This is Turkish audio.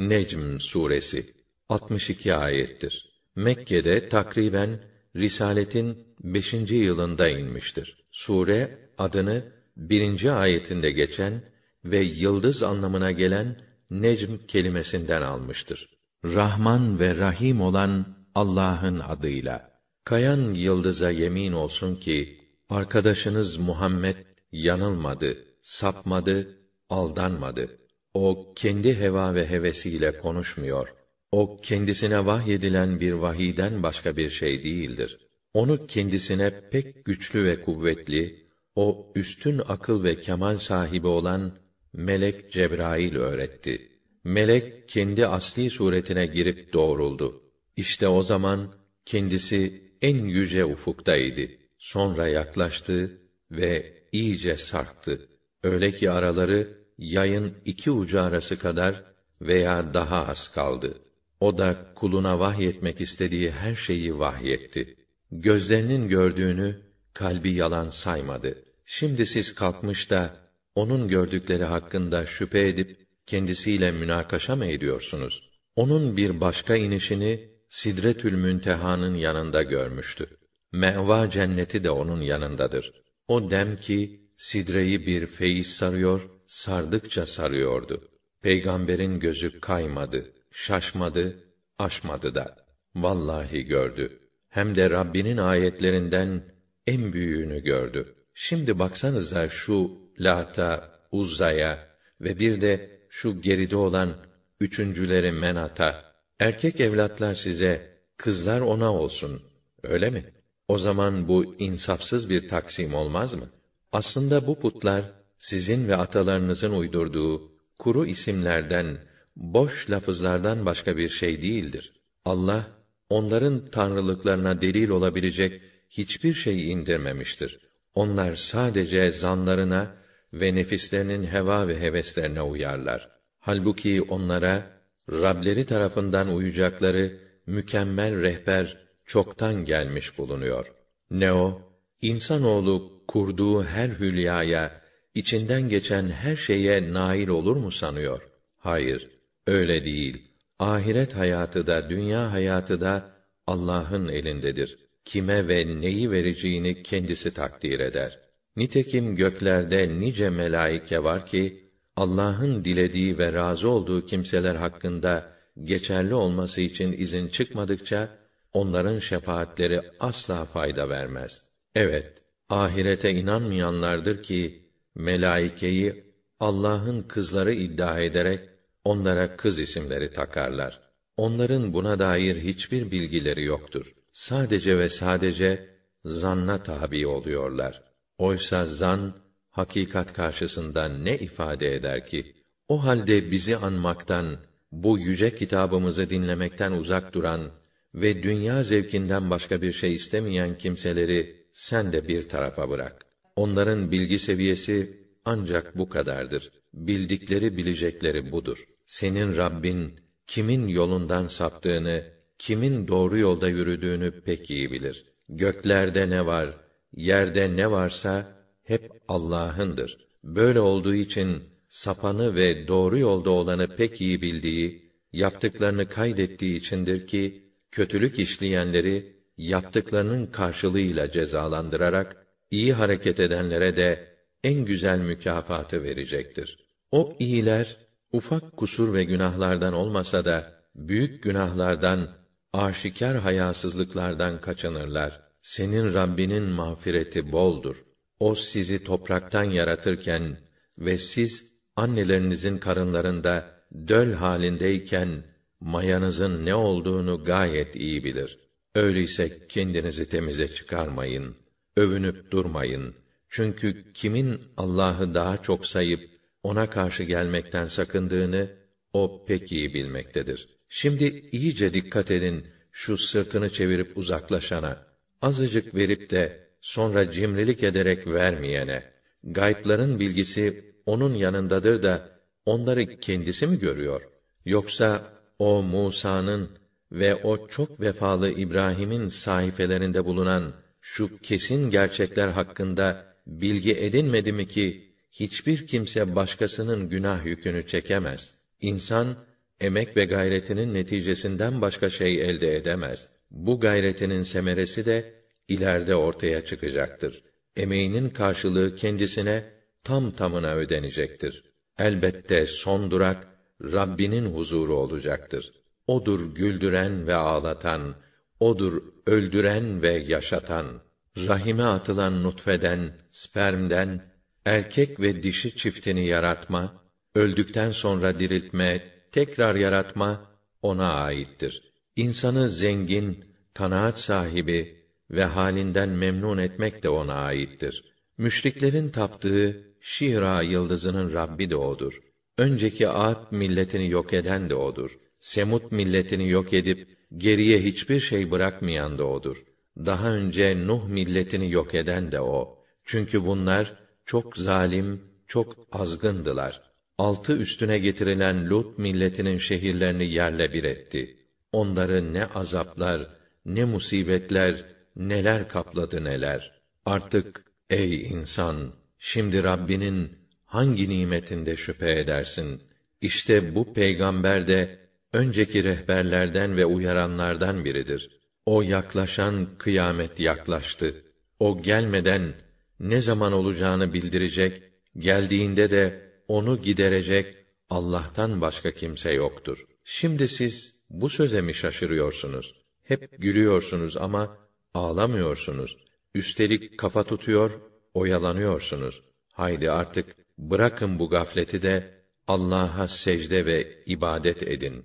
Necm suresi 62 ayettir. Mekke'de takriben risaletin 5. yılında inmiştir. Sure adını birinci ayetinde geçen ve yıldız anlamına gelen necm kelimesinden almıştır. Rahman ve Rahim olan Allah'ın adıyla. Kayan yıldıza yemin olsun ki arkadaşınız Muhammed yanılmadı, sapmadı, aldanmadı. O kendi heva ve hevesiyle konuşmuyor. O kendisine vahyedilen bir vahiden başka bir şey değildir. Onu kendisine pek güçlü ve kuvvetli, o üstün akıl ve kemal sahibi olan melek Cebrail öğretti. Melek kendi asli suretine girip doğruldu. İşte o zaman kendisi en yüce ufuktaydı. Sonra yaklaştı ve iyice sarktı. Öyle ki araları yayın iki ucu arası kadar veya daha az kaldı. O da kuluna vahyetmek istediği her şeyi vahyetti. Gözlerinin gördüğünü kalbi yalan saymadı. Şimdi siz kalkmış da onun gördükleri hakkında şüphe edip kendisiyle münakaşa mı ediyorsunuz? Onun bir başka inişini Sidretül Münteha'nın yanında görmüştü. Meva cenneti de onun yanındadır. O dem ki sidreyi bir feyiz sarıyor, sardıkça sarıyordu. Peygamberin gözü kaymadı, şaşmadı, aşmadı da. Vallahi gördü. Hem de Rabbinin ayetlerinden en büyüğünü gördü. Şimdi baksanıza şu Lata, Uzza'ya ve bir de şu geride olan üçüncüleri Menat'a. Erkek evlatlar size, kızlar ona olsun. Öyle mi? O zaman bu insafsız bir taksim olmaz mı? Aslında bu putlar sizin ve atalarınızın uydurduğu kuru isimlerden, boş lafızlardan başka bir şey değildir. Allah onların tanrılıklarına delil olabilecek hiçbir şey indirmemiştir. Onlar sadece zanlarına ve nefislerinin heva ve heveslerine uyarlar. Halbuki onlara Rableri tarafından uyacakları mükemmel rehber çoktan gelmiş bulunuyor. Ne o? İnsanoğlu kurduğu her hülyaya, içinden geçen her şeye nail olur mu sanıyor? Hayır, öyle değil. Ahiret hayatı da dünya hayatı da Allah'ın elindedir. Kime ve neyi vereceğini kendisi takdir eder. Nitekim göklerde nice melaike var ki Allah'ın dilediği ve razı olduğu kimseler hakkında geçerli olması için izin çıkmadıkça onların şefaatleri asla fayda vermez. Evet, ahirete inanmayanlardır ki melaikeyi Allah'ın kızları iddia ederek onlara kız isimleri takarlar. Onların buna dair hiçbir bilgileri yoktur. Sadece ve sadece zanna tabi oluyorlar. Oysa zan hakikat karşısında ne ifade eder ki? O halde bizi anmaktan, bu yüce kitabımızı dinlemekten uzak duran ve dünya zevkinden başka bir şey istemeyen kimseleri sen de bir tarafa bırak. Onların bilgi seviyesi ancak bu kadardır. Bildikleri bilecekleri budur. Senin Rabbin kimin yolundan saptığını, kimin doğru yolda yürüdüğünü pek iyi bilir. Göklerde ne var, yerde ne varsa hep Allah'ındır. Böyle olduğu için sapanı ve doğru yolda olanı pek iyi bildiği, yaptıklarını kaydettiği içindir ki kötülük işleyenleri yaptıklarının karşılığıyla cezalandırarak iyi hareket edenlere de en güzel mükafatı verecektir. O iyiler ufak kusur ve günahlardan olmasa da büyük günahlardan, aşikar hayasızlıklardan kaçınırlar. Senin Rabbinin mağfireti boldur. O sizi topraktan yaratırken ve siz annelerinizin karınlarında döl halindeyken mayanızın ne olduğunu gayet iyi bilir. Öyleyse kendinizi temize çıkarmayın, övünüp durmayın. Çünkü kimin Allah'ı daha çok sayıp ona karşı gelmekten sakındığını o pek iyi bilmektedir. Şimdi iyice dikkat edin şu sırtını çevirip uzaklaşana, azıcık verip de sonra cimrilik ederek vermeyene, gaypların bilgisi onun yanındadır da onları kendisi mi görüyor? Yoksa o Musa'nın ve o çok vefalı İbrahim'in sayfelerinde bulunan şu kesin gerçekler hakkında bilgi edinmedi mi ki hiçbir kimse başkasının günah yükünü çekemez. İnsan emek ve gayretinin neticesinden başka şey elde edemez. Bu gayretinin semeresi de ileride ortaya çıkacaktır. Emeğinin karşılığı kendisine tam tamına ödenecektir. Elbette son durak Rabbinin huzuru olacaktır. Odur güldüren ve ağlatan, odur öldüren ve yaşatan. Rahime atılan nutfeden, spermden erkek ve dişi çiftini yaratma, öldükten sonra diriltme, tekrar yaratma ona aittir. İnsanı zengin, kanaat sahibi ve halinden memnun etmek de ona aittir. Müşriklerin taptığı Şira yıldızının Rabbi de odur. Önceki Ad milletini yok eden de odur. Semut milletini yok edip geriye hiçbir şey bırakmayan da odur. Daha önce Nuh milletini yok eden de o. Çünkü bunlar çok zalim, çok azgındılar. Altı üstüne getirilen Lut milletinin şehirlerini yerle bir etti. Onları ne azaplar, ne musibetler, neler kapladı neler. Artık ey insan, şimdi Rabbinin hangi nimetinde şüphe edersin? İşte bu peygamber de önceki rehberlerden ve uyaranlardan biridir. O yaklaşan kıyamet yaklaştı. O gelmeden ne zaman olacağını bildirecek, geldiğinde de onu giderecek Allah'tan başka kimse yoktur. Şimdi siz bu söze mi şaşırıyorsunuz? Hep gülüyorsunuz ama ağlamıyorsunuz. Üstelik kafa tutuyor, oyalanıyorsunuz. Haydi artık bırakın bu gafleti de Allah'a secde ve ibadet edin.